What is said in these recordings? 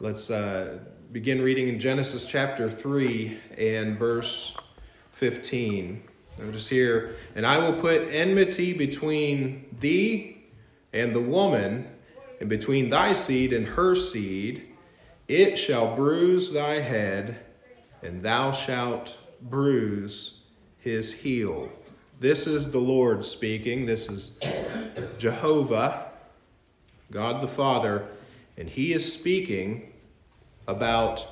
Let's uh, begin reading in Genesis chapter 3 and verse 15. Notice here, and I will put enmity between thee and the woman, and between thy seed and her seed. It shall bruise thy head, and thou shalt bruise his heel. This is the Lord speaking. This is Jehovah, God the Father, and he is speaking about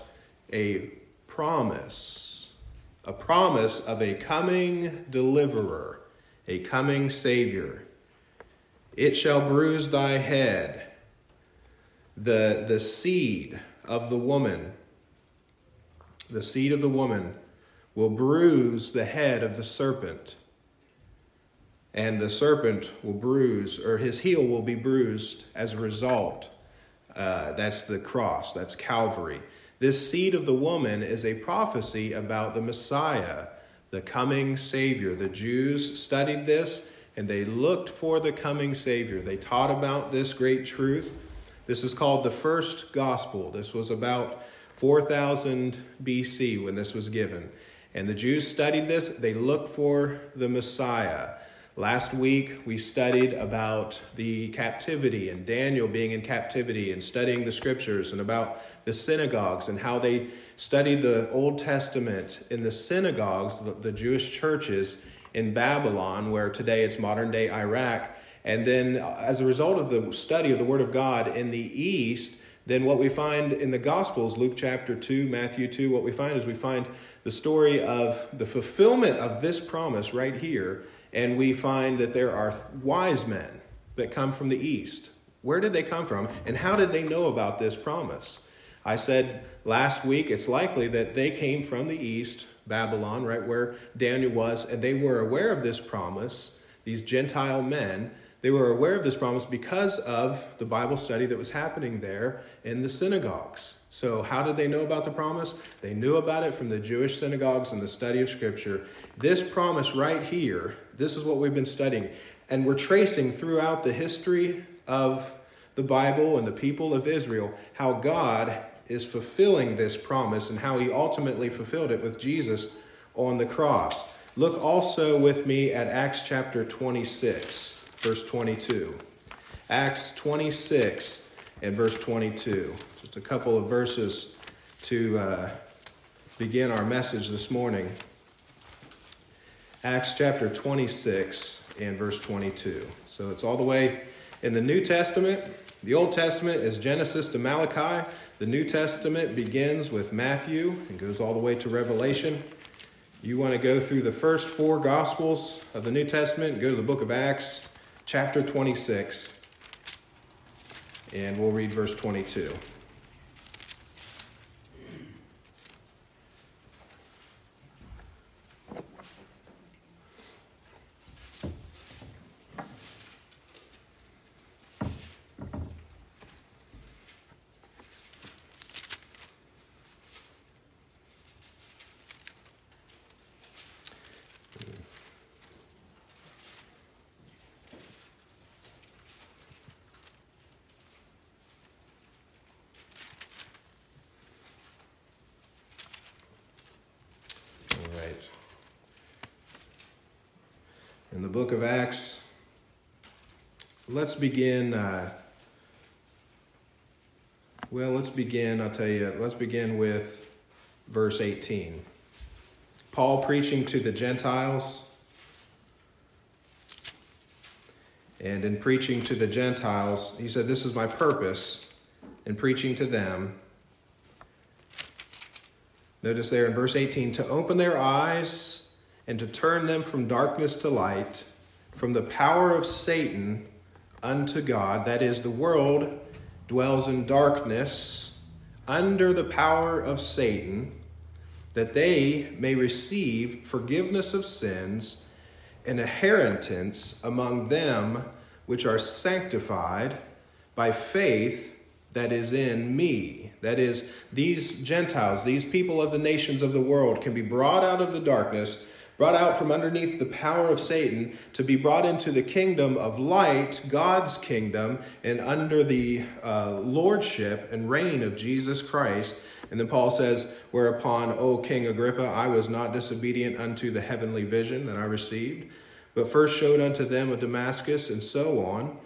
a promise, a promise of a coming deliverer, a coming Savior. It shall bruise thy head, the, the seed of the woman, the seed of the woman will bruise the head of the serpent. And the serpent will bruise, or his heel will be bruised as a result. Uh, that's the cross, that's Calvary. This seed of the woman is a prophecy about the Messiah, the coming Savior. The Jews studied this and they looked for the coming Savior. They taught about this great truth. This is called the first gospel. This was about 4000 BC when this was given. And the Jews studied this, they looked for the Messiah. Last week, we studied about the captivity and Daniel being in captivity and studying the scriptures and about the synagogues and how they studied the Old Testament in the synagogues, the, Jewish churches in Babylon, where today it's modern day Iraq. And then, uh, as a result of the study of the Word of God in the East, then what we find in the Gospels, Luke chapter 2, Matthew 2, what we find is we find the story of the fulfillment of this promise right here, and we find that there are wise men that come from the east. Where did they come from, and how did they know about this promise? I said last week it's likely that they came from the east, Babylon, right where Daniel was, and they were aware of this promise, these Gentile men. They were aware of this promise because of the Bible study that was happening there in the synagogues. So, how did they know about the promise? They knew about it from the Jewish synagogues and the study of Scripture. This promise right here, this is what we've been studying. And we're tracing throughout the history of the Bible and the people of Israel how God is fulfilling this promise and how he ultimately fulfilled it with Jesus on the cross. Look also with me at Acts chapter 26, verse 22. Acts 26 and verse 22 a couple of verses to uh, begin our message this morning. Acts chapter 26 and verse 22. So it's all the way in the New Testament. The Old Testament is Genesis to Malachi. The New Testament begins with Matthew and goes all the way to Revelation. You want to go through the first four Gospels of the New Testament, go to the book of Acts, chapter 26, and we'll read verse 22. in the book of Acts. Let's begin. Uh, well, let's begin. I'll tell you, let's begin with verse 18. Paul preaching to the Gentiles. And in preaching to the Gentiles, he said, This is my purpose in preaching to them. Notice there in verse 18 to open their eyes and to turn them from darkness to light, from the power of Satan unto God. That is, the world dwells in darkness under the power of Satan, that they may receive forgiveness of sins and inheritance among them which are sanctified by faith that is in me. That is, these Gentiles, these people of the nations of the world, can be brought out of the darkness brought out from underneath the power of Satan to be brought into the kingdom of light, God's kingdom, and under the uh, lordship and reign of Jesus Christ. And then Paul says, Whereupon, O King Agrippa, I was not disobedient unto the heavenly vision that I received, but first showed unto them of Damascus, and so on.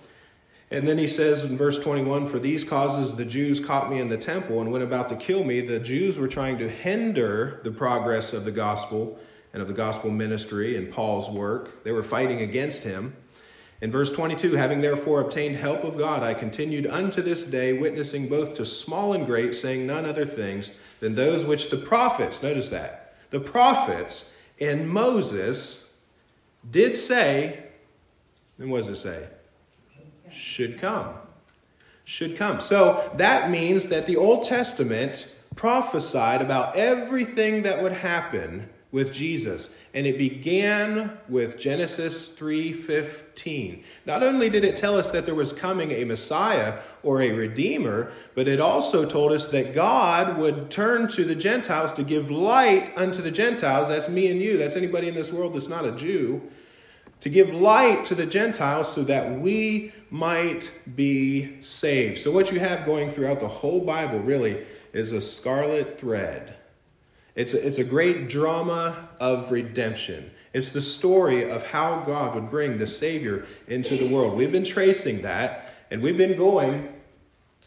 And then he says in verse 21 For these causes the Jews caught me in the temple and went about to kill me. The Jews were trying to hinder the progress of the gospel and of the gospel ministry and Paul's work. They were fighting against him. In verse 22, having therefore obtained help of God, I continued unto this day, witnessing both to small and great, saying none other things than those which the prophets, notice that, the prophets and Moses did say, and what does it say? Should come. Should come. So that means that the Old Testament prophesied about everything that would happen with Jesus. And it began with Genesis 3:15. Not only did it tell us that there was coming a Messiah or a redeemer, but it also told us that God would turn to the Gentiles to give light unto the Gentiles. That's me and you. That's anybody in this world that's not a Jew. To give light to the Gentiles so that we might be saved. So what you have going throughout the whole Bible really is a scarlet thread it's a, it's a great drama of redemption. It's the story of how God would bring the Savior into the world. We've been tracing that, and we've been going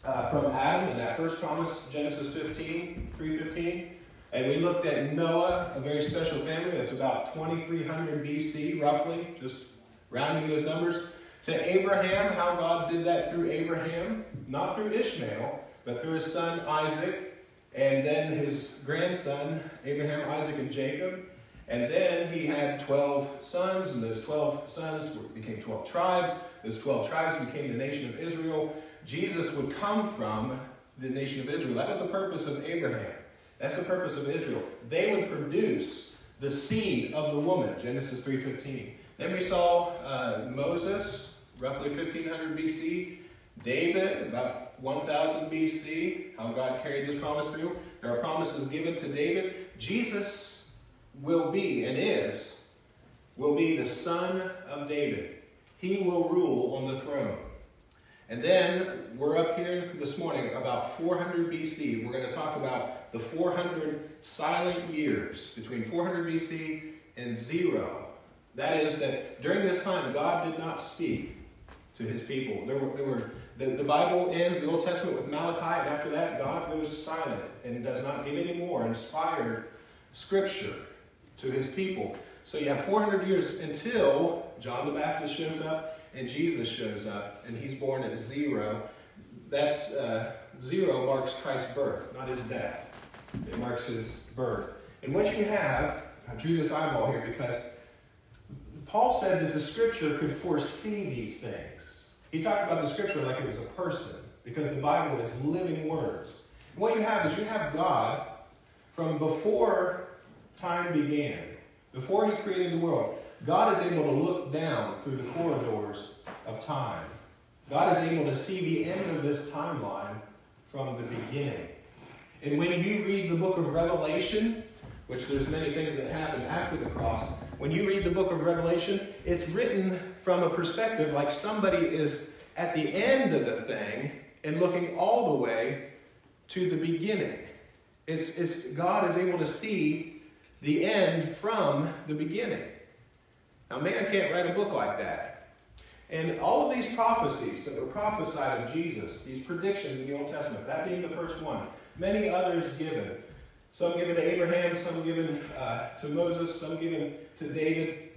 uh, from Adam and that first promise, Genesis 15, 315. And we looked at Noah, a very special family that's about 2300 BC, roughly, just rounding those numbers. To Abraham, how God did that through Abraham, not through Ishmael, but through his son Isaac and then his grandson, Abraham, Isaac, and Jacob. And then he had 12 sons, and those 12 sons became 12 tribes. Those 12 tribes became the nation of Israel. Jesus would come from the nation of Israel. That was the purpose of Abraham. That's the purpose of Israel. They would produce the seed of the woman, Genesis 3.15. Then we saw uh, Moses, roughly 1500 BC, David, about 1000 BC, how God carried this promise through. There are promises given to David. Jesus will be and is, will be the son of David. He will rule on the throne. And then we're up here this morning about 400 BC. We're going to talk about the 400 silent years between 400 BC and zero. That is, that during this time, God did not speak to his people. There were, there were the, the Bible ends the Old Testament with Malachi, and after that, God goes silent and does not give any more inspired scripture to his people. So you have 400 years until John the Baptist shows up and Jesus shows up, and he's born at zero. That's uh, zero marks Christ's birth, not his death. It marks his birth. And what you have, I drew this eyeball here because Paul said that the scripture could foresee these things. He talked about the scripture like it was a person because the Bible is living words. What you have is you have God from before time began, before He created the world. God is able to look down through the corridors of time. God is able to see the end of this timeline from the beginning. And when you read the book of Revelation, which there's many things that happen after the cross, when you read the book of Revelation, it's written from a perspective like somebody is at the end of the thing and looking all the way to the beginning. It's, it's, God is able to see the end from the beginning. Now, man can't write a book like that. And all of these prophecies that were prophesied of Jesus, these predictions in the Old Testament, that being the first one, many others given, some given to Abraham, some given uh, to Moses, some given to David,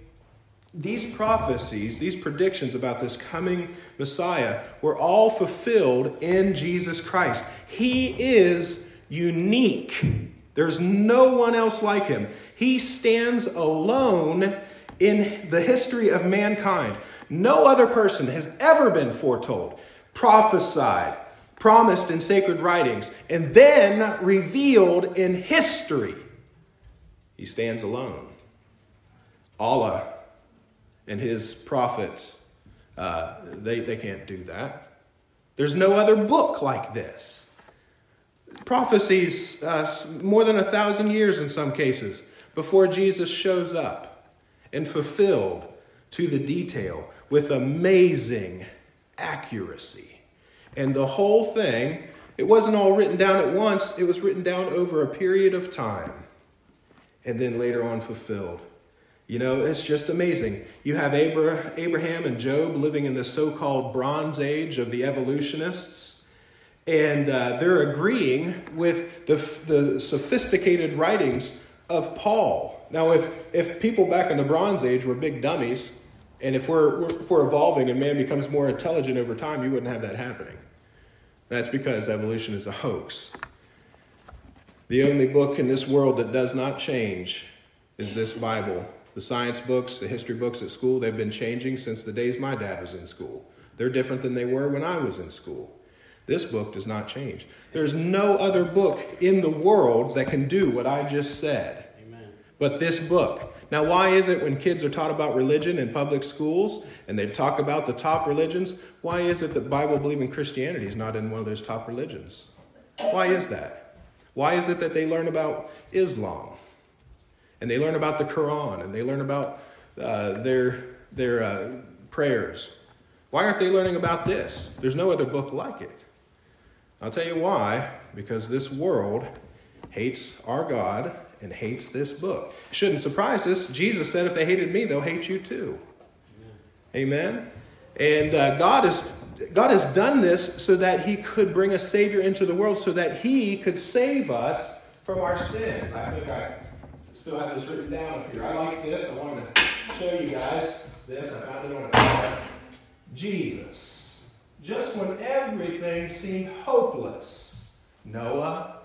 these prophecies, these predictions about this coming Messiah were all fulfilled in Jesus Christ. He is unique. There's no one else like him. He stands alone in the history of mankind. No other person has ever been foretold, prophesied, promised in sacred writings, and then revealed in history. He stands alone. Allah and his prophet, uh, they, they can't do that. There's no other book like this. Prophecies uh, more than a thousand years in some cases before Jesus shows up. and fulfilled to the detail with amazing accuracy. And the whole thing, it wasn't all written down at once, it was written down over a period of time and then later on fulfilled. You know, it's just amazing. You have Abraham and Job living in the so called Bronze Age of the evolutionists, and uh, they're agreeing with the, the sophisticated writings of Paul. Now, if, if people back in the Bronze Age were big dummies, and if we're, if we're evolving and man becomes more intelligent over time, you wouldn't have that happening. That's because evolution is a hoax. The only book in this world that does not change is this Bible. The science books, the history books at school, they've been changing since the days my dad was in school. They're different than they were when I was in school. This book does not change. There's no other book in the world that can do what I just said. Amen. But this book. Now, why is it when kids are taught about religion in public schools and they talk about the top religions, why is it that Bible believing Christianity is not in one of those top religions? Why is that? Why is it that they learn about Islam? And they learn about the Quran and they learn about uh, their, their uh, prayers. Why aren't they learning about this? There's no other book like it. I'll tell you why. Because this world hates our God and hates this book. It shouldn't surprise us. Jesus said, if they hated me, they'll hate you too. Amen. And uh, God is God has done this so that he could bring a Savior into the world, so that he could save us from our sins. I think I still have this written down up here. I like this. I wanted to show you guys this. I found it on a card. Jesus. Just when everything seemed hopeless, Noah,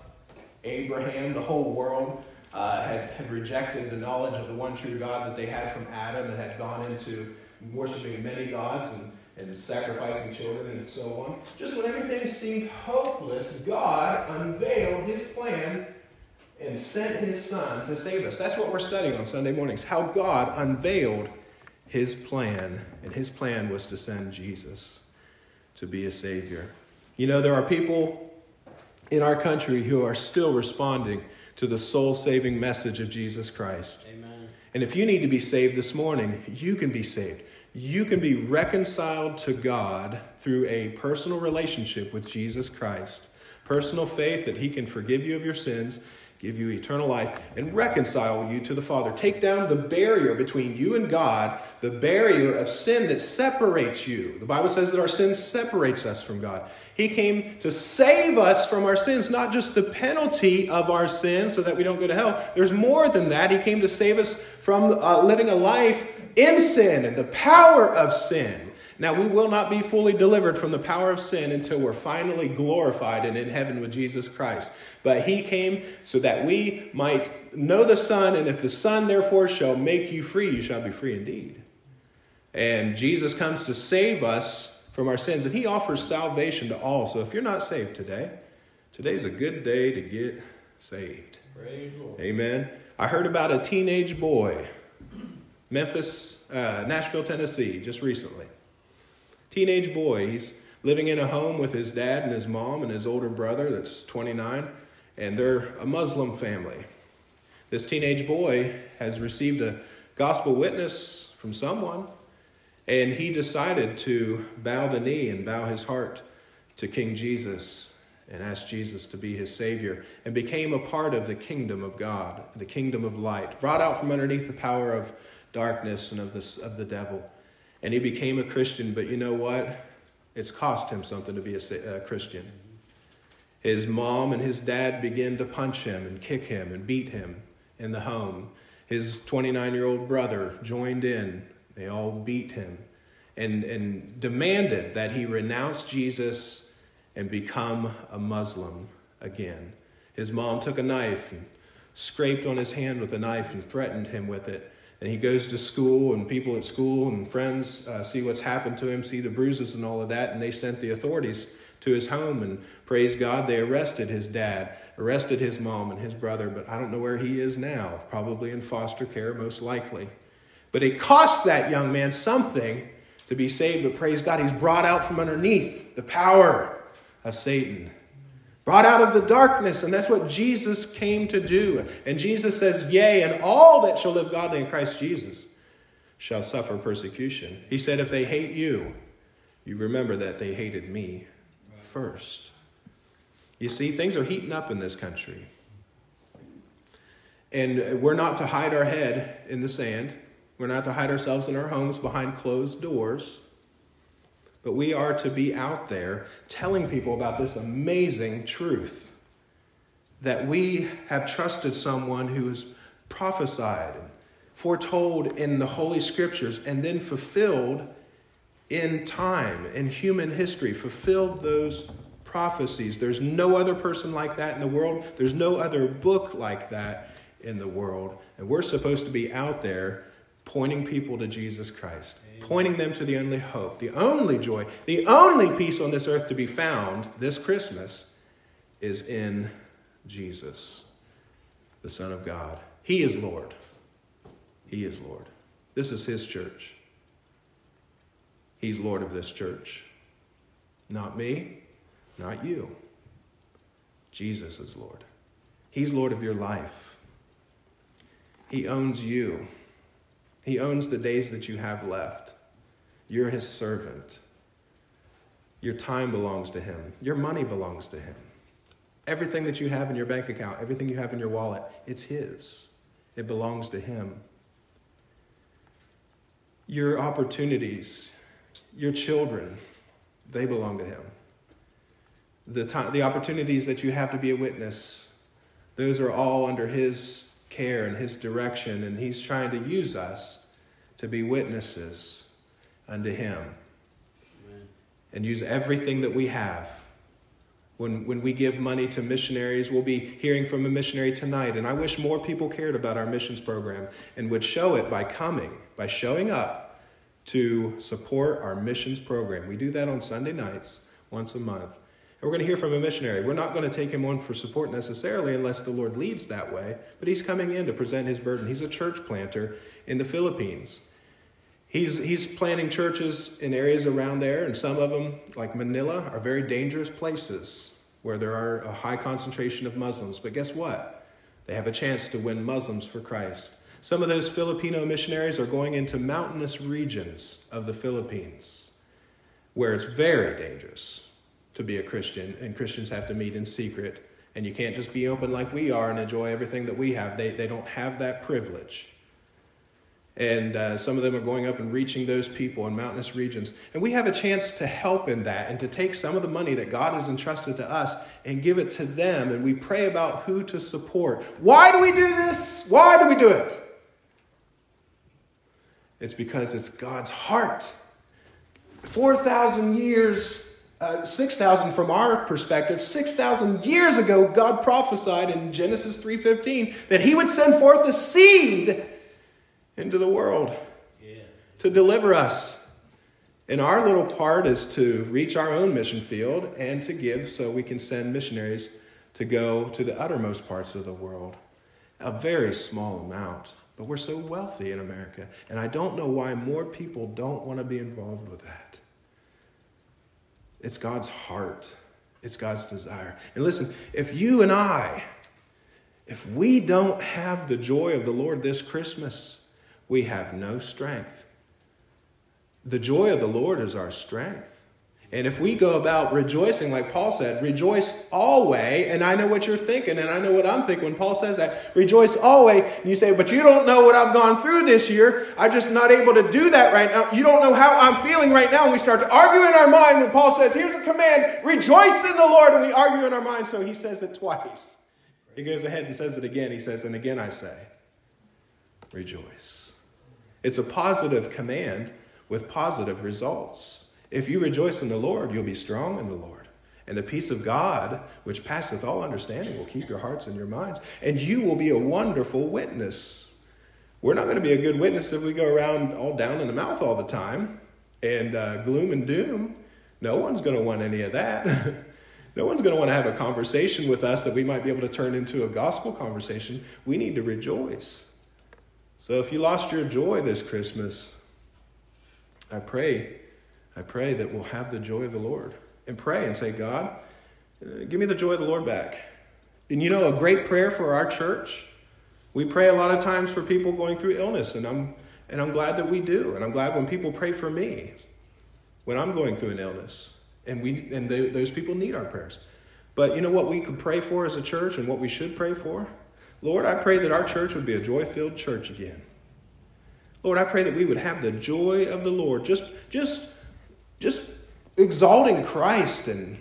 Abraham, the whole world uh, had, had rejected the knowledge of the one true God that they had from Adam and had gone into worshiping many gods and and sacrificing children and so on. Just when everything seemed hopeless, God unveiled his plan and sent his son to save us. That's what we're studying on Sunday mornings how God unveiled his plan, and his plan was to send Jesus to be a Savior. You know, there are people in our country who are still responding to the soul saving message of Jesus Christ. Amen. And if you need to be saved this morning, you can be saved you can be reconciled to God through a personal relationship with Jesus Christ. Personal faith that He can forgive you of your sins, give you eternal life, and reconcile you to the Father. Take down the barrier between you and God, the barrier of sin that separates you. The Bible says that our sin separates us from God. He came to save us from our sins, not just the penalty of our sins so that we don't go to hell. There's more than that. He came to save us from uh, living a life in sin and the power of sin. Now, we will not be fully delivered from the power of sin until we're finally glorified and in heaven with Jesus Christ. But he came so that we might know the Son, and if the Son therefore shall make you free, you shall be free indeed. And Jesus comes to save us from our sins, and he offers salvation to all. So if you're not saved today, today's a good day to get saved. Amen. I heard about a teenage boy Memphis, uh, Nashville, Tennessee, just recently. Teenage boy, he's living in a home with his dad and his mom and his older brother that's 29, and they're a Muslim family. This teenage boy has received a gospel witness from someone, and he decided to bow the knee and bow his heart to King Jesus and ask Jesus to be his Savior, and became a part of the kingdom of God, the kingdom of light, brought out from underneath the power of darkness and of, this, of the devil. And he became a Christian, but you know what? It's cost him something to be a, a Christian. His mom and his dad began to punch him and kick him and beat him in the home. His 29 year old brother joined in. They all beat him and, and demanded that he renounce Jesus and become a Muslim again. His mom took a knife and scraped on his hand with a knife and threatened him with it. And he goes to school, and people at school and friends uh, see what's happened to him, see the bruises and all of that, and they sent the authorities to his home. And praise God, they arrested his dad, arrested his mom and his brother, but I don't know where he is now. Probably in foster care, most likely. But it cost that young man something to be saved, but praise God, he's brought out from underneath the power of Satan brought out of the darkness. And that's what Jesus came to do. And Jesus says, Yea, and all that shall live godly in Christ Jesus shall suffer persecution. He said, If they hate you, you remember that they hated me first. You see, things are heating up in this country. And we're not to hide our head in the sand. We're not to hide ourselves in our homes behind closed doors. But we are to be out there telling people about this amazing truth that we have trusted someone who has prophesied and foretold in the Holy Scriptures and then fulfilled in time, in human history, fulfilled those prophecies. There's no other person like that in the world. There's no other book like that in the world. And we're supposed to be out there pointing people to Jesus Christ, Amen. pointing them to the only hope, the only joy, the only peace on this earth to be found this Christmas is in Jesus, the Son of God. He is Lord. He is Lord. This is His church. He's Lord of this church. Not me, not you. Jesus is Lord. He's Lord of your life. He owns you. He owns the days that you have left. You're his servant. Your time belongs to him. Your money belongs to him. Everything that you have in your bank account, everything you have in your wallet, it's his. It belongs to him. Your opportunities, your children, they belong to him. The, time, the opportunities that you have to be a witness, those are all under his care and His direction, and He's trying to use us to be witnesses unto Him Amen. and use everything that we have. When, when we give money to missionaries, we'll be hearing from a missionary tonight. And I wish more people cared about our missions program and would show it by coming, by showing up to support our missions program. We do that on Sunday nights once a month And we're going to hear from a missionary. We're not going to take him on for support necessarily unless the Lord leads that way, but he's coming in to present his burden. He's a church planter in the Philippines. He's, he's planting churches in areas around there, and some of them, like Manila, are very dangerous places where there are a high concentration of Muslims. But guess what? They have a chance to win Muslims for Christ. Some of those Filipino missionaries are going into mountainous regions of the Philippines where it's very dangerous to be a Christian, and Christians have to meet in secret. And you can't just be open like we are and enjoy everything that we have. They, they don't have that privilege. And uh, some of them are going up and reaching those people in mountainous regions. And we have a chance to help in that and to take some of the money that God has entrusted to us and give it to them. And we pray about who to support. Why do we do this? Why do we do it? It's because it's God's heart. 4,000 years uh, 6,000 from our perspective, 6,000 years ago, God prophesied in Genesis 3.15 that he would send forth a seed into the world yeah. to deliver us. And our little part is to reach our own mission field and to give so we can send missionaries to go to the uttermost parts of the world. A very small amount, but we're so wealthy in America. And I don't know why more people don't want to be involved with that. It's God's heart, it's God's desire. And listen, if you and I, if we don't have the joy of the Lord this Christmas, we have no strength. The joy of the Lord is our strength. And if we go about rejoicing, like Paul said, rejoice always, and I know what you're thinking, and I know what I'm thinking when Paul says that, rejoice always, and you say, but you don't know what I've gone through this year. I'm just not able to do that right now. You don't know how I'm feeling right now. And we start to argue in our mind when Paul says, here's a command, rejoice in the Lord, and we argue in our mind, so he says it twice. He goes ahead and says it again. He says, and again I say, rejoice. It's a positive command with positive results. If you rejoice in the Lord, you'll be strong in the Lord. And the peace of God, which passeth all understanding, will keep your hearts and your minds. And you will be a wonderful witness. We're not going to be a good witness if we go around all down in the mouth all the time and uh, gloom and doom. No one's going to want any of that. no one's going to want to have a conversation with us that we might be able to turn into a gospel conversation. We need to rejoice. So if you lost your joy this Christmas, I pray I pray that we'll have the joy of the Lord and pray and say, God, give me the joy of the Lord back. And you know, a great prayer for our church, we pray a lot of times for people going through illness. And I'm, And I'm glad that we do. And I'm glad when people pray for me when I'm going through an illness. And, we, and they, those people need our prayers. But you know what we could pray for as a church and what we should pray for? Lord, I pray that our church would be a joy filled church again. Lord, I pray that we would have the joy of the Lord, just, just exalting Christ and,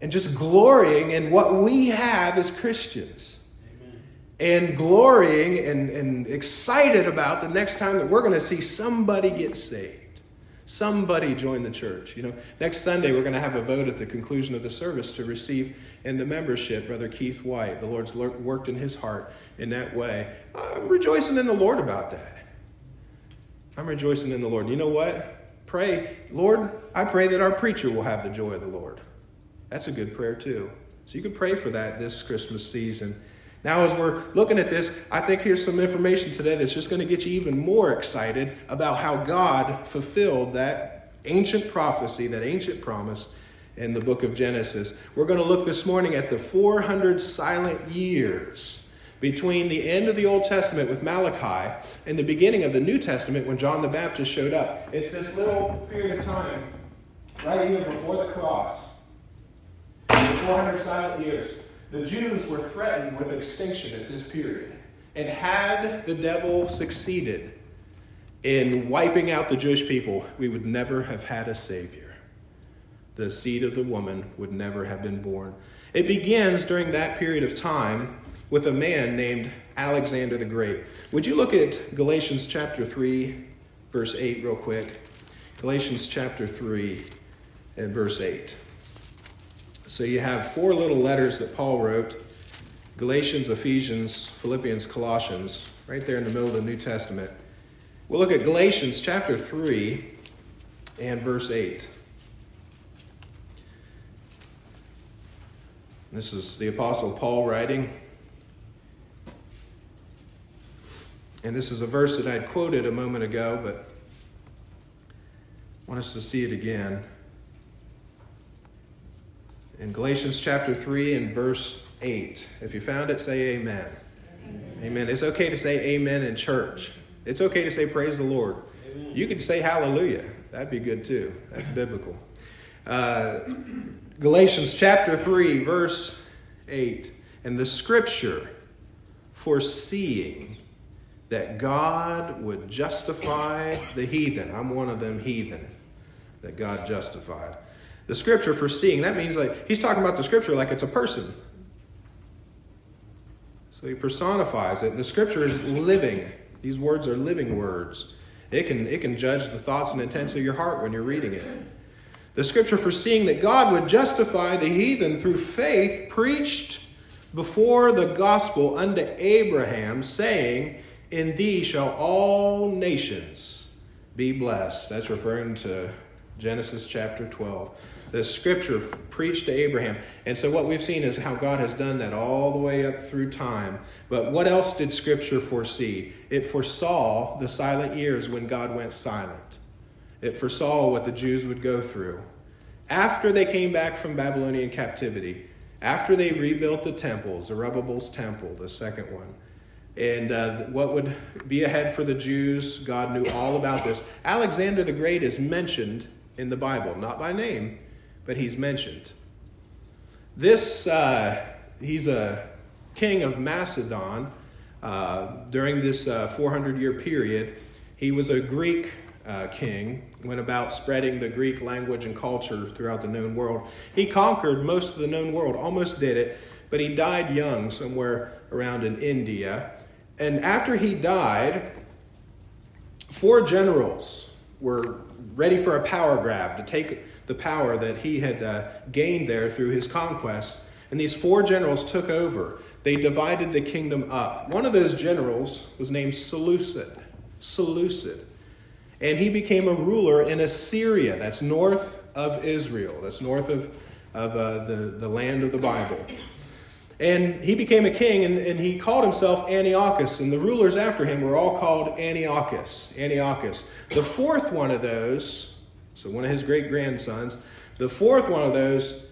and just glorying in what we have as Christians. Amen. And glorying and, and excited about the next time that we're going to see somebody get saved. Somebody join the church. You know, next Sunday we're going to have a vote at the conclusion of the service to receive into membership Brother Keith White. The Lord's worked in his heart in that way. I'm rejoicing in the Lord about that. I'm rejoicing in the Lord. You know what? Pray, Lord, I pray that our preacher will have the joy of the Lord. That's a good prayer, too. So you can pray for that this Christmas season. Now, as we're looking at this, I think here's some information today that's just going to get you even more excited about how God fulfilled that ancient prophecy, that ancient promise in the book of Genesis. We're going to look this morning at the 400 silent years between the end of the Old Testament with Malachi and the beginning of the New Testament when John the Baptist showed up. It's this little period of time right here before the cross. The 400 silent years the Jews were threatened with extinction at this period. And had the devil succeeded in wiping out the Jewish people, we would never have had a Savior. The seed of the woman would never have been born. It begins during that period of time with a man named Alexander the Great. Would you look at Galatians chapter 3, verse 8, real quick? Galatians chapter 3 and verse 8. So you have four little letters that Paul wrote Galatians, Ephesians, Philippians, Colossians, right there in the middle of the New Testament. We'll look at Galatians chapter 3 and verse 8. This is the Apostle Paul writing. And this is a verse that I had quoted a moment ago, but I want us to see it again in Galatians chapter 3 and verse 8. If you found it, say amen. Amen. amen. It's okay to say amen in church. It's okay to say praise the Lord. Amen. You can say hallelujah. That'd be good too. That's biblical. Uh, Galatians chapter 3, verse 8. And the scripture foreseeing that God would justify the heathen. I'm one of them heathen that God justified the scripture for seeing. That means like he's talking about the scripture like it's a person. So he personifies it. The scripture is living. These words are living words. It can, it can judge the thoughts and intents of your heart when you're reading it. The scripture foreseeing that God would justify the heathen through faith preached before the gospel unto Abraham, saying, In thee shall all nations be blessed. That's referring to Genesis chapter 12 the scripture preached to Abraham. And so what we've seen is how God has done that all the way up through time. But what else did scripture foresee? It foresaw the silent years when God went silent. It foresaw what the Jews would go through. After they came back from Babylonian captivity, after they rebuilt the temple, Zerubbabel's temple, the second one, and uh, what would be ahead for the Jews, God knew all about this. Alexander the Great is mentioned in the Bible, not by name, but he's mentioned. This, uh, he's a king of Macedon uh, during this 400 uh, year period. He was a Greek uh, king, went about spreading the Greek language and culture throughout the known world. He conquered most of the known world, almost did it, but he died young somewhere around in India. And after he died, four generals were ready for a power grab to take the power that he had uh, gained there through his conquest. And these four generals took over. They divided the kingdom up. One of those generals was named Seleucid. Seleucid. And he became a ruler in Assyria, that's north of Israel, that's north of, of uh, the, the land of the Bible. And he became a king, and, and he called himself Antiochus, and the rulers after him were all called Antiochus. Antiochus. The fourth one of those so one of his great grandsons. The fourth one of those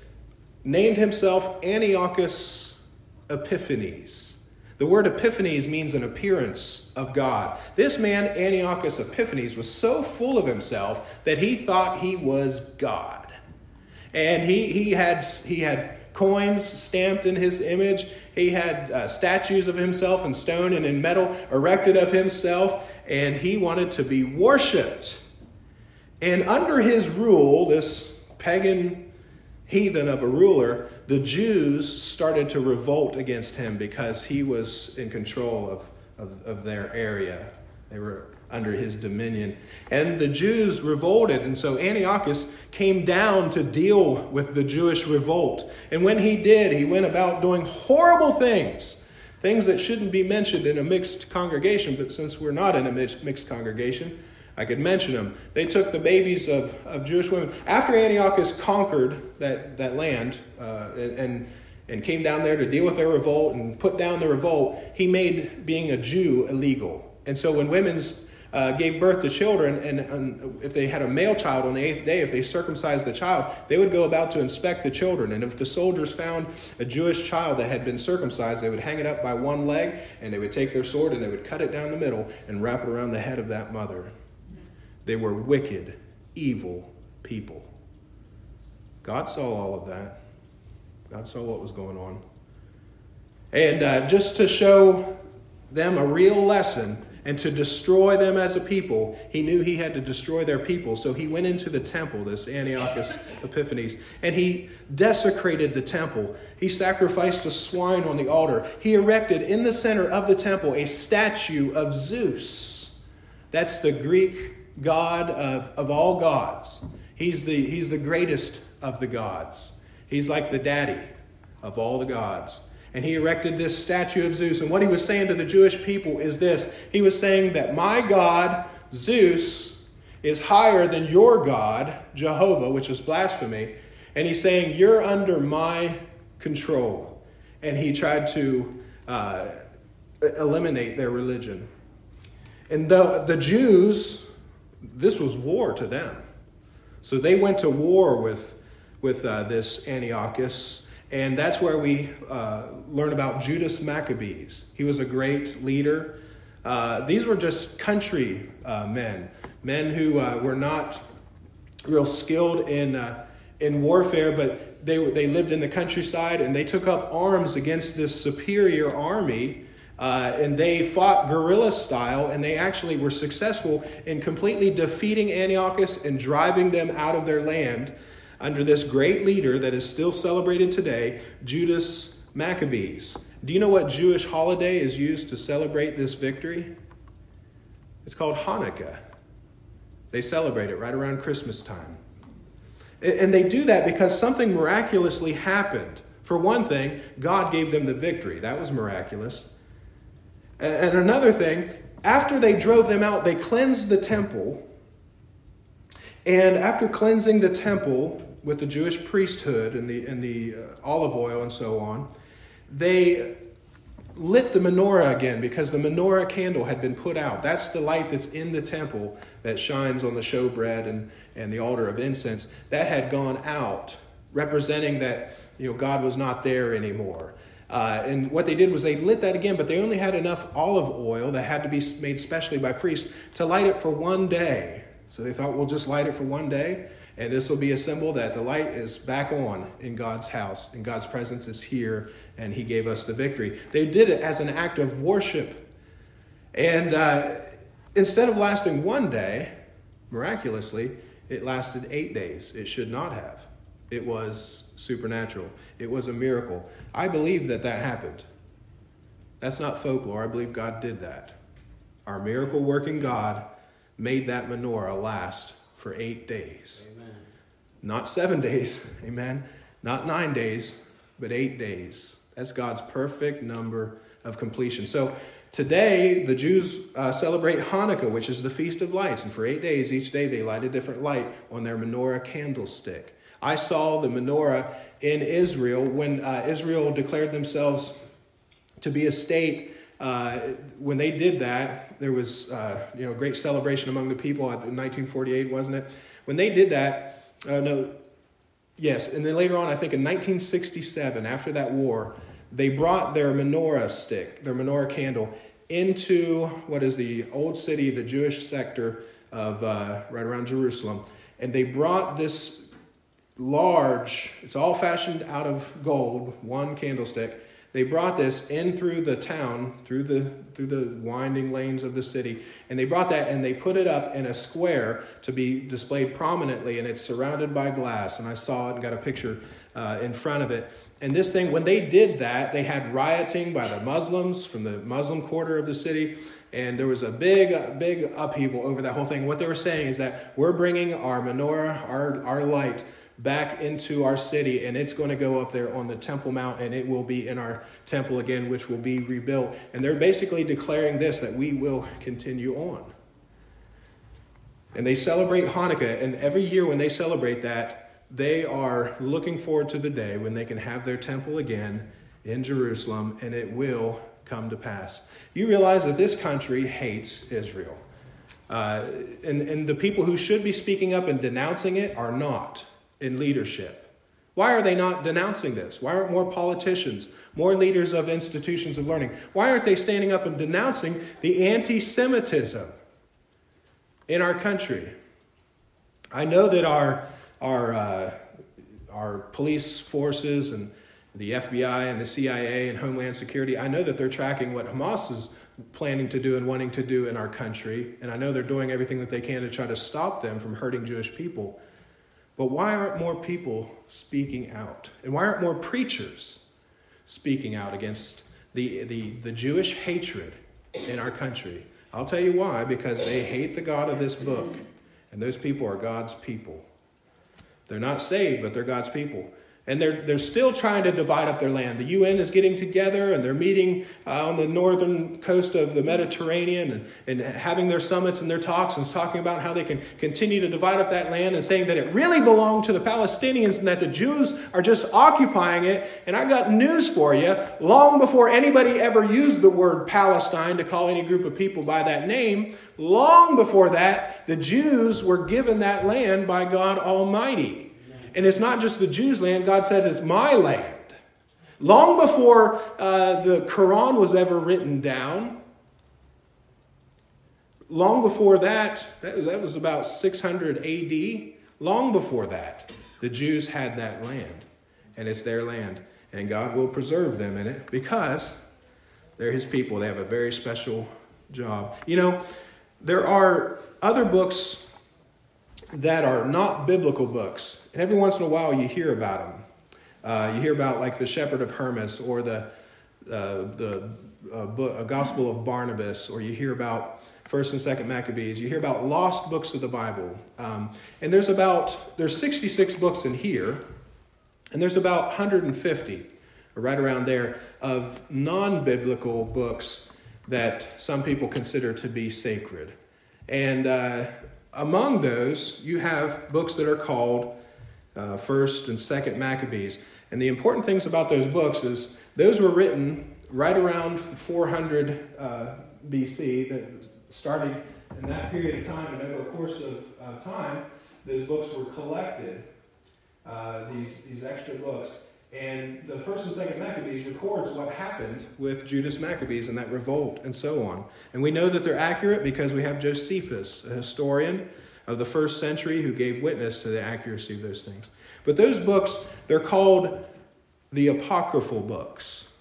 named himself Antiochus Epiphanes. The word Epiphanes means an appearance of God. This man, Antiochus Epiphanes, was so full of himself that he thought he was God. And he, he, had, he had coins stamped in his image, he had uh, statues of himself in stone and in metal erected of himself, and he wanted to be worshiped. And under his rule, this pagan heathen of a ruler, the Jews started to revolt against him because he was in control of, of, of, their area. They were under his dominion. And the Jews revolted, and so Antiochus came down to deal with the Jewish revolt. And when he did, he went about doing horrible things, things that shouldn't be mentioned in a mixed congregation, but since we're not in a mixed congregation, I could mention them. They took the babies of, of Jewish women. After Antiochus conquered that, that land uh, and, and, and came down there to deal with their revolt and put down the revolt, he made being a Jew illegal. And so when women's uh, gave birth to children, and, and, if they had a male child on the eighth day, if they circumcised the child, they would go about to inspect the children. And if the soldiers found a Jewish child that had been circumcised, they would hang it up by one leg, and they would take their sword and they would cut it down the middle and wrap it around the head of that mother. They were wicked, evil people. God saw all of that. God saw what was going on. And uh, just to show them a real lesson and to destroy them as a people, he knew he had to destroy their people. So he went into the temple, this Antiochus Epiphanes, and he desecrated the temple. He sacrificed a swine on the altar. He erected in the center of the temple a statue of Zeus. That's the Greek God of, of all gods. He's the, he's the greatest of the gods. He's like the daddy of all the gods. And he erected this statue of Zeus. And what he was saying to the Jewish people is this He was saying that my God, Zeus, is higher than your God, Jehovah, which is blasphemy. And he's saying, You're under my control. And he tried to uh, eliminate their religion. And the, the Jews, this was war to them. So they went to war with, with uh, this Antiochus, and that's where we uh, learn about Judas Maccabeus. He was a great leader. Uh, these were just country uh, men, men who uh, were not real skilled in, uh, in warfare, but they, they lived in the countryside and they took up arms against this superior army uh, and they fought guerrilla style, and they actually were successful in completely defeating Antiochus and driving them out of their land under this great leader that is still celebrated today, Judas Maccabeus. Do you know what Jewish holiday is used to celebrate this victory? It's called Hanukkah. They celebrate it right around Christmas time. And they do that because something miraculously happened. For one thing, God gave them the victory. That was miraculous. And another thing, after they drove them out, they cleansed the temple. And after cleansing the temple with the Jewish priesthood and the, and the uh, olive oil and so on, they lit the menorah again because the menorah candle had been put out. That's the light that's in the temple that shines on the showbread and, and the altar of incense. That had gone out, representing that you know, God was not there anymore. Uh, and what they did was they lit that again, but they only had enough olive oil that had to be made specially by priests to light it for one day. So they thought, we'll just light it for one day, and this will be a symbol that the light is back on in God's house, and God's presence is here, and He gave us the victory. They did it as an act of worship. And uh, instead of lasting one day, miraculously, it lasted eight days. It should not have. It was supernatural. It was a miracle. I believe that that happened. That's not folklore. I believe God did that. Our miracle working God made that menorah last for eight days. Not seven days, amen. Not nine days, but eight days. That's God's perfect number of completion. So today, the Jews uh, celebrate Hanukkah, which is the Feast of Lights. And for eight days, each day, they light a different light on their menorah candlestick. I saw the menorah in Israel when uh, Israel declared themselves to be a state. Uh, when they did that, there was uh, you know great celebration among the people. In 1948, wasn't it? When they did that, uh, no, yes, and then later on, I think in 1967, after that war, they brought their menorah stick, their menorah candle, into what is the old city, the Jewish sector of uh, right around Jerusalem. And they brought this large, it's all fashioned out of gold, one candlestick. They brought this in through the town, through the through the winding lanes of the city, and they brought that and they put it up in a square to be displayed prominently, and it's surrounded by glass. And I saw it and got a picture uh, in front of it. And this thing, when they did that, they had rioting by the Muslims from the Muslim quarter of the city. And there was a big, big upheaval over that whole thing. What they were saying is that we're bringing our menorah, our, our light, back into our city, and it's going to go up there on the Temple Mount, and it will be in our temple again, which will be rebuilt. And they're basically declaring this that we will continue on. And they celebrate Hanukkah, and every year when they celebrate that, they are looking forward to the day when they can have their temple again in Jerusalem, and it will come to pass. You realize that this country hates Israel. Uh, and, and the people who should be speaking up and denouncing it are not in leadership. Why are they not denouncing this? Why aren't more politicians, more leaders of institutions of learning, why aren't they standing up and denouncing the anti Semitism in our country? I know that our our, uh, our police forces and the FBI and the CIA and Homeland Security, I know that they're tracking what Hamas is planning to do and wanting to do in our country. And I know they're doing everything that they can to try to stop them from hurting Jewish people. But why aren't more people speaking out? And why aren't more preachers speaking out against the, the, the Jewish hatred in our country? I'll tell you why because they hate the God of this book. And those people are God's people. They're not saved, but they're God's people. And they're, they're still trying to divide up their land. The UN is getting together and they're meeting uh, on the northern coast of the Mediterranean and, and having their summits and their talks and talking about how they can continue to divide up that land and saying that it really belonged to the Palestinians and that the Jews are just occupying it. And I got news for you. Long before anybody ever used the word Palestine to call any group of people by that name, long before that, the Jews were given that land by God Almighty. And it's not just the Jews' land, God said it's my land. Long before uh, the Quran was ever written down, long before that, that was about 600 AD, long before that, the Jews had that land. And it's their land. And God will preserve them in it because they're His people. They have a very special job. You know, there are other books that are not biblical books and every once in a while, you hear about them. Uh, you hear about like the Shepherd of Hermas or the uh, the uh, book, Gospel of Barnabas, or you hear about First and Second Maccabees. You hear about lost books of the Bible, um, and there's about there's 66 books in here, and there's about 150, right around there, of non-biblical books that some people consider to be sacred, and uh, among those you have books that are called uh, first and second Maccabees. And the important things about those books is those were written right around 400 uh, BC, that starting in that period of time, and over a course of uh, time, those books were collected, uh, these, these extra books. And the first and second Maccabees records what happened with Judas Maccabeus and that revolt and so on. And we know that they're accurate because we have Josephus, a historian of the first century who gave witness to the accuracy of those things. But those books, they're called the apocryphal books.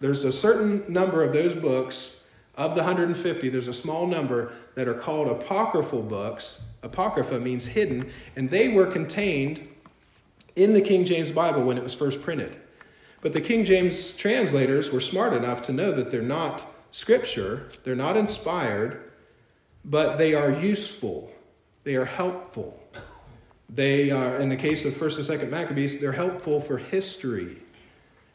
There's a certain number of those books, of the 150, there's a small number that are called apocryphal books. Apocrypha means hidden, and they were contained in the King James Bible when it was first printed. But the King James translators were smart enough to know that they're not scripture, they're not inspired, but they are useful. They are helpful. They are, in the case of 1st and 2nd Maccabees, they're helpful for history.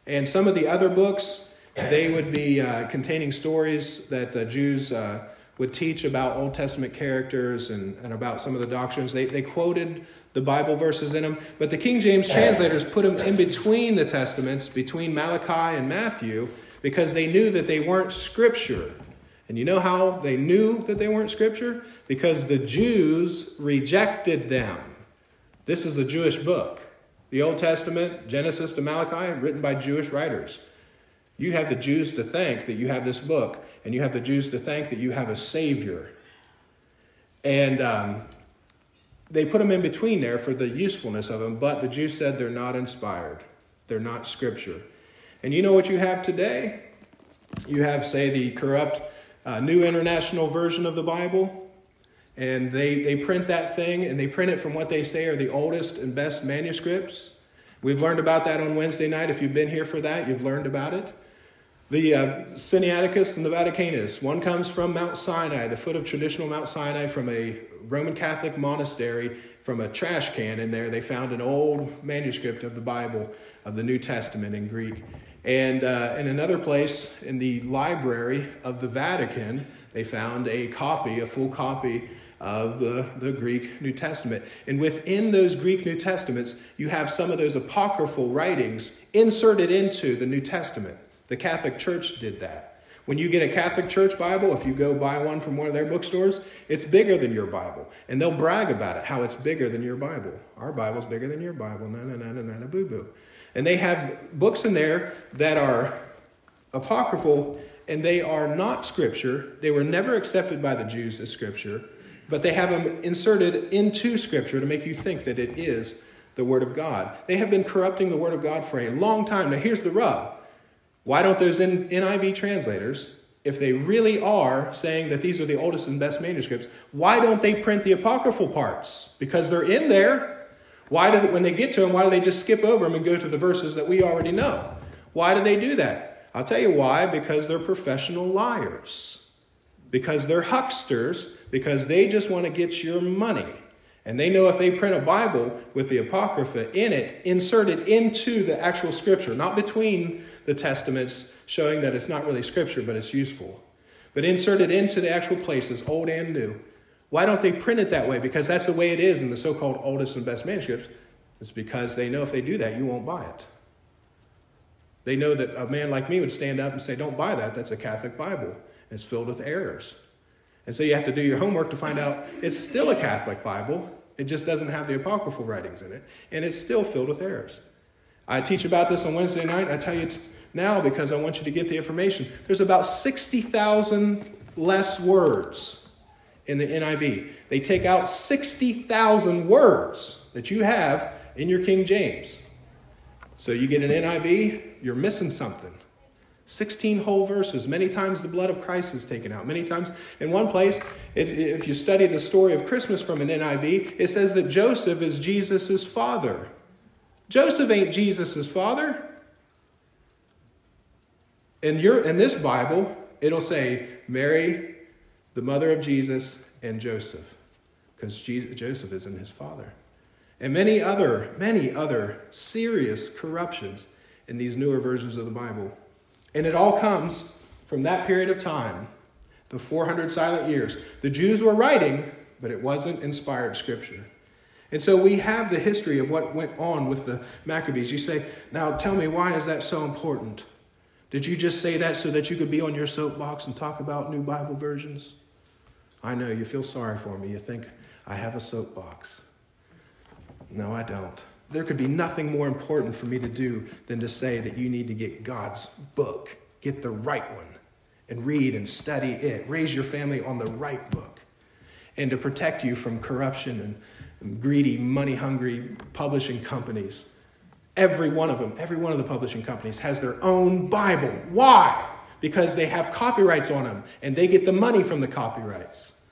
And some of the other books, they would be uh, containing stories that the Jews uh, would teach about Old Testament characters and, and about some of the doctrines. They, they quoted the Bible verses in them, but the King James translators put them in between the Testaments, between Malachi and Matthew, because they knew that they weren't scripture. And you know how they knew that they weren't scripture? Because the Jews rejected them. This is a Jewish book. The Old Testament, Genesis to Malachi, written by Jewish writers. You have the Jews to thank that you have this book, and you have the Jews to thank that you have a Savior. And um, they put them in between there for the usefulness of them, but the Jews said they're not inspired, they're not Scripture. And you know what you have today? You have, say, the corrupt uh, New International Version of the Bible, and they, they print that thing and they print it from what they say are the oldest and best manuscripts. We've learned about that on Wednesday night. If you've been here for that, you've learned about it. The uh, Sinaiticus and the Vaticanus. One comes from Mount Sinai, the foot of traditional Mount Sinai, from a Roman Catholic monastery. From a trash can in there, they found an old manuscript of the Bible, of the New Testament in Greek. And uh, in another place, in the library of the Vatican, they found a copy, a full copy of the, the Greek New Testament. And within those Greek New Testaments, you have some of those apocryphal writings inserted into the New Testament. The Catholic Church did that. When you get a Catholic Church Bible, if you go buy one from one of their bookstores, it's bigger than your Bible. And they'll brag about it, how it's bigger than your Bible. Our Bible's bigger than your Bible. Na na na na na na boo boo. And they have books in there that are apocryphal and they are not scripture. They were never accepted by the Jews as scripture, but they have them inserted into scripture to make you think that it is the Word of God. They have been corrupting the Word of God for a long time. Now, here's the rub why don't those NIV translators, if they really are saying that these are the oldest and best manuscripts, why don't they print the apocryphal parts? Because they're in there. Why do they, when they get to them, why do they just skip over them and go to the verses that we already know? Why do they do that? I'll tell you why. Because they're professional liars. Because they're hucksters. Because they just want to get your money. And they know if they print a Bible with the Apocrypha in it, inserted into the actual scripture, not between the testaments, showing that it's not really scripture, but it's useful, but inserted into the actual places, old and new, why don't they print it that way? Because that's the way it is in the so called oldest and best manuscripts. It's because they know if they do that, you won't buy it. They know that a man like me would stand up and say, Don't buy that. That's a Catholic Bible. It's filled with errors. And so you have to do your homework to find out it's still a Catholic Bible. It just doesn't have the apocryphal writings in it. And it's still filled with errors. I teach about this on Wednesday night. and I tell you now because I want you to get the information. There's about 60,000 less words in the NIV. They take out 60,000 words that you have in your King James. So you get an NIV, you're missing something. 16 whole verses. Many times the blood of Christ is taken out. Many times, in one place, if you study the story of Christmas from an NIV, it says that Joseph is Jesus' father. Joseph ain't Jesus' father. In, your, in this Bible, it'll say Mary the mother of Jesus, and Joseph, because Joseph isn't his father. And many other, many other serious corruptions in these newer versions of the Bible. And it all comes from that period of time, the 400 silent years. The Jews were writing, but it wasn't inspired scripture. And so we have the history of what went on with the Maccabees. You say, now tell me, why is that so important? Did you just say that so that you could be on your soapbox and talk about new Bible versions? I know you feel sorry for me. You think, I have a soapbox. No, I don't. There could be nothing more important for me to do than to say that you need to get God's book, get the right one, and read and study it. Raise your family on the right book. And to protect you from corruption and greedy, money hungry publishing companies. Every one of them, every one of the publishing companies has their own Bible. Why? because they have copyrights on them and they get the money from the copyrights.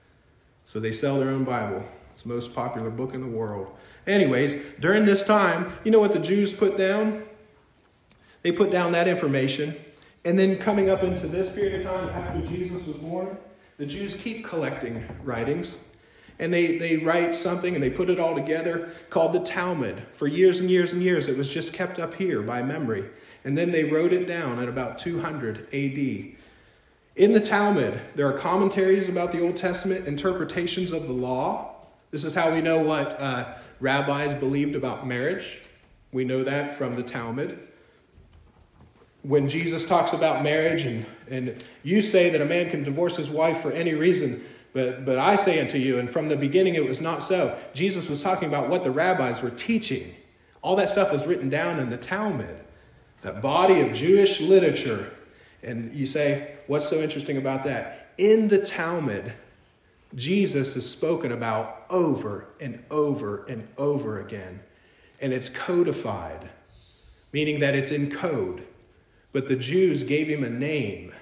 So they sell their own Bible. It's the most popular book in the world. Anyways, during this time, you know what the Jews put down? They put down that information. And then coming up into this period of time after Jesus was born, the Jews keep collecting writings. And they, they write something and they put it all together called the Talmud. For years and years and years, it was just kept up here by memory and then they wrote it down at about 200 AD. In the Talmud, there are commentaries about the Old Testament, interpretations of the law. This is how we know what uh, rabbis believed about marriage. We know that from the Talmud. When Jesus talks about marriage, and, and you say that a man can divorce his wife for any reason, but, but I say unto you, and from the beginning it was not so. Jesus was talking about what the rabbis were teaching. All that stuff was written down in the Talmud that body of Jewish literature And you say, what's so interesting about that? In the Talmud, Jesus is spoken about over and over and over again. And it's codified, meaning that it's in code. But the Jews gave him a name.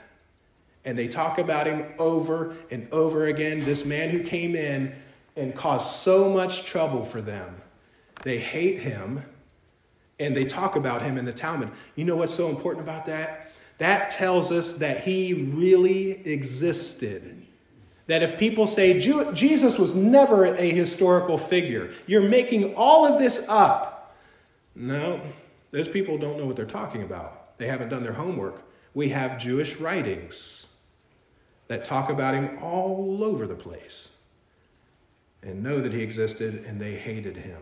And they talk about him over and over again. This man who came in and caused so much trouble for them. They hate him and they talk about him in the Talmud. You know what's so important about that? That tells us that he really existed. That if people say Jesus was never a historical figure, you're making all of this up. No, those people don't know what they're talking about. They haven't done their homework. We have Jewish writings that talk about him all over the place and know that he existed and they hated him.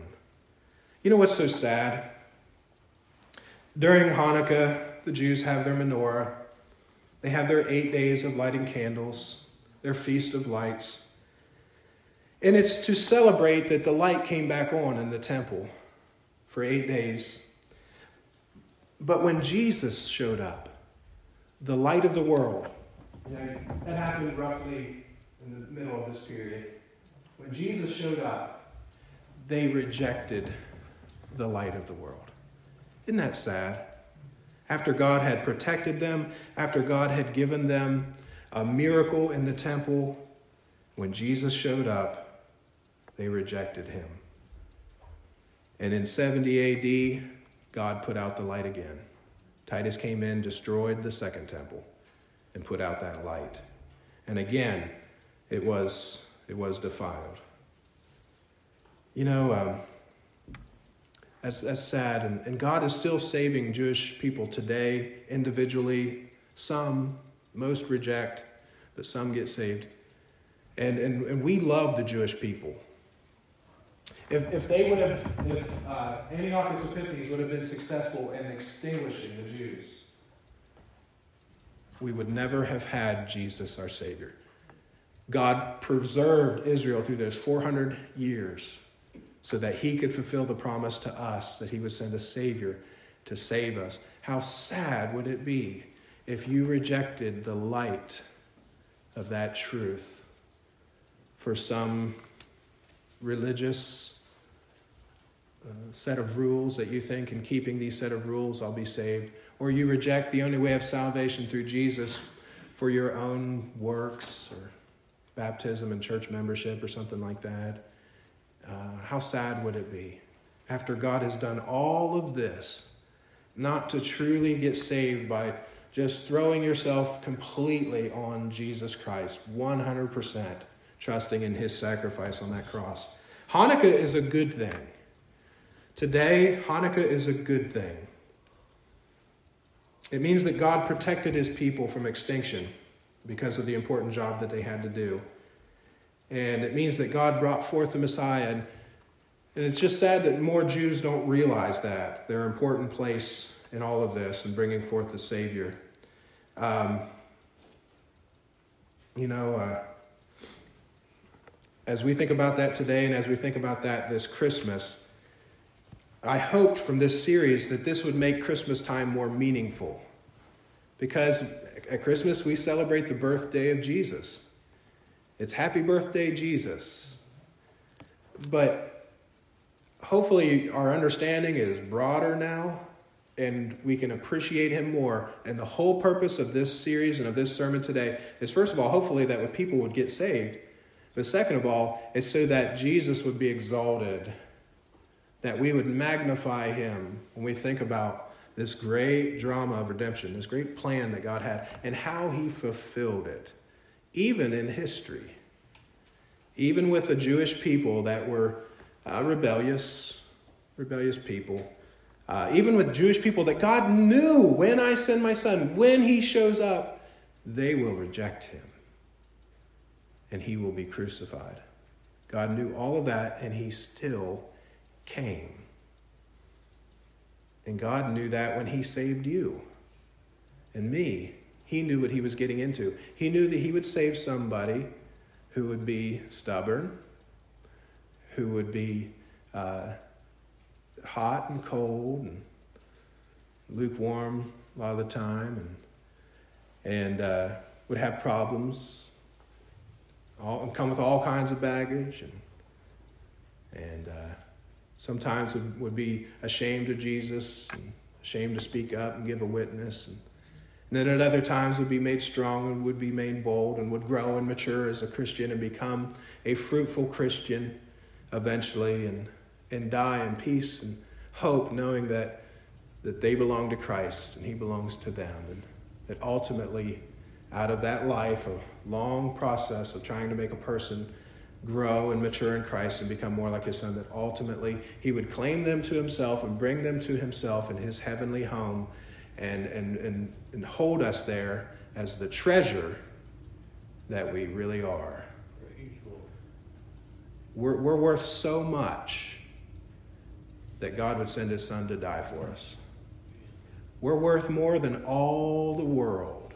You know what's so sad? During Hanukkah, the Jews have their menorah. They have their eight days of lighting candles, their feast of lights. And it's to celebrate that the light came back on in the temple for eight days. But when Jesus showed up, the light of the world, that happened roughly in the middle of this period. When Jesus showed up, they rejected the light of the world. Isn't that sad? After God had protected them, after God had given them a miracle in the temple, when Jesus showed up, they rejected him. And in 70 AD, God put out the light again. Titus came in, destroyed the second temple, and put out that light. And again, it was, it was defiled. You know, um, that's, that's sad. And, and God is still saving Jewish people today, individually. Some, most reject, but some get saved. And, and, and we love the Jewish people. If, if they would have, if uh, Antiochus Epiphanes would have been successful in extinguishing the Jews, we would never have had Jesus our Savior. God preserved Israel through those 400 years so that he could fulfill the promise to us that he would send a Savior to save us. How sad would it be if you rejected the light of that truth for some religious uh, set of rules that you think in keeping these set of rules I'll be saved. Or you reject the only way of salvation through Jesus for your own works or baptism and church membership or something like that. Uh, how sad would it be after God has done all of this not to truly get saved by just throwing yourself completely on Jesus Christ, 100% trusting in his sacrifice on that cross? Hanukkah is a good thing. Today, Hanukkah is a good thing. It means that God protected his people from extinction because of the important job that they had to do. And it means that God brought forth the Messiah. And, and it's just sad that more Jews don't realize that, their important place in all of this and bringing forth the Savior. Um, you know, uh, as we think about that today and as we think about that this Christmas, I hoped from this series that this would make Christmas time more meaningful. Because at Christmas, we celebrate the birthday of Jesus. It's happy birthday, Jesus. But hopefully, our understanding is broader now and we can appreciate him more. And the whole purpose of this series and of this sermon today is first of all, hopefully, that people would get saved. But second of all, it's so that Jesus would be exalted, that we would magnify him when we think about this great drama of redemption, this great plan that God had, and how he fulfilled it even in history, even with the Jewish people that were uh, rebellious, rebellious people, uh, even with Jewish people that God knew when I send my son, when he shows up, they will reject him and he will be crucified. God knew all of that and he still came. And God knew that when he saved you and me he knew what he was getting into. He knew that he would save somebody who would be stubborn, who would be uh, hot and cold and lukewarm a lot of the time. And, and uh, would have problems, all, and come with all kinds of baggage, and, and uh, sometimes would, would be ashamed of Jesus, and ashamed to speak up and give a witness. And, and then at other times would be made strong and would be made bold and would grow and mature as a Christian and become a fruitful Christian eventually and, and die in peace and hope, knowing that, that they belong to Christ and He belongs to them. And that ultimately, out of that life, a long process of trying to make a person grow and mature in Christ and become more like His Son, that ultimately He would claim them to Himself and bring them to Himself in His heavenly home and, and, and, and hold us there as the treasure that we really are. We're, we're worth so much that God would send his son to die for us. We're worth more than all the world.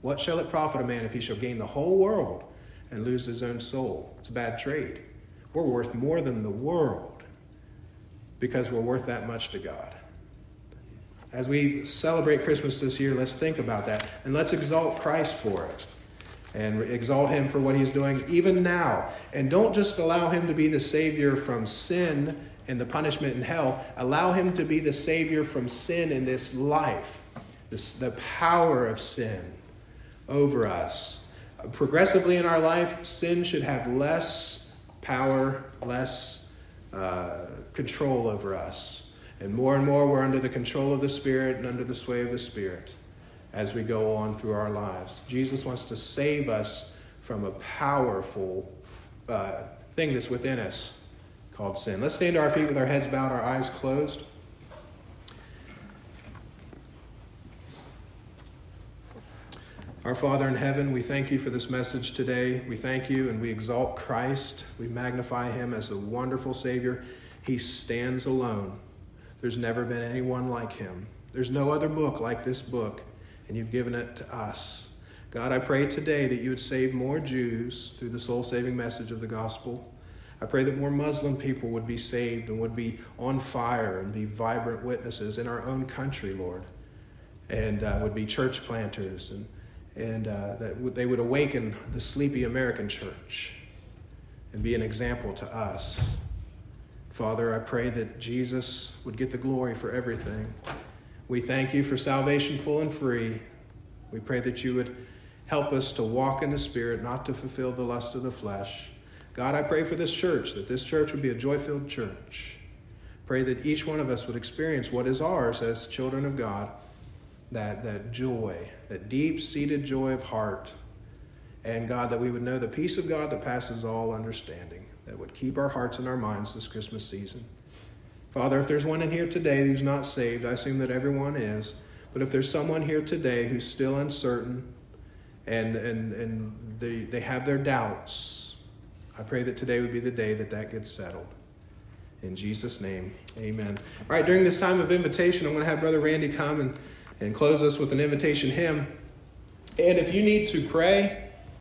What shall it profit a man if he shall gain the whole world and lose his own soul? It's a bad trade. We're worth more than the world because we're worth that much to God. As we celebrate Christmas this year, let's think about that and let's exalt Christ for it and exalt him for what he's doing even now. And don't just allow him to be the Savior from sin and the punishment in hell, allow him to be the Savior from sin in this life, this, the power of sin over us. Progressively in our life, sin should have less power, less uh, control over us. And more and more, we're under the control of the Spirit and under the sway of the Spirit as we go on through our lives. Jesus wants to save us from a powerful uh, thing that's within us called sin. Let's stand to our feet with our heads bowed, our eyes closed. Our Father in heaven, we thank you for this message today. We thank you and we exalt Christ. We magnify him as the wonderful Savior. He stands alone. There's never been anyone like him. There's no other book like this book, and you've given it to us. God, I pray today that you would save more Jews through the soul saving message of the gospel. I pray that more Muslim people would be saved and would be on fire and be vibrant witnesses in our own country, Lord, and uh, would be church planters and, and uh, that they would awaken the sleepy American church and be an example to us. Father, I pray that Jesus would get the glory for everything. We thank you for salvation full and free. We pray that you would help us to walk in the Spirit, not to fulfill the lust of the flesh. God, I pray for this church, that this church would be a joy filled church. Pray that each one of us would experience what is ours as children of God that, that joy, that deep seated joy of heart. And God, that we would know the peace of God that passes all understanding that would keep our hearts and our minds this Christmas season. Father, if there's one in here today who's not saved, I assume that everyone is. But if there's someone here today who's still uncertain and, and, and they, they have their doubts, I pray that today would be the day that that gets settled. In Jesus' name, amen. All right, during this time of invitation, I'm going to have Brother Randy come and, and close us with an invitation hymn. And if you need to pray,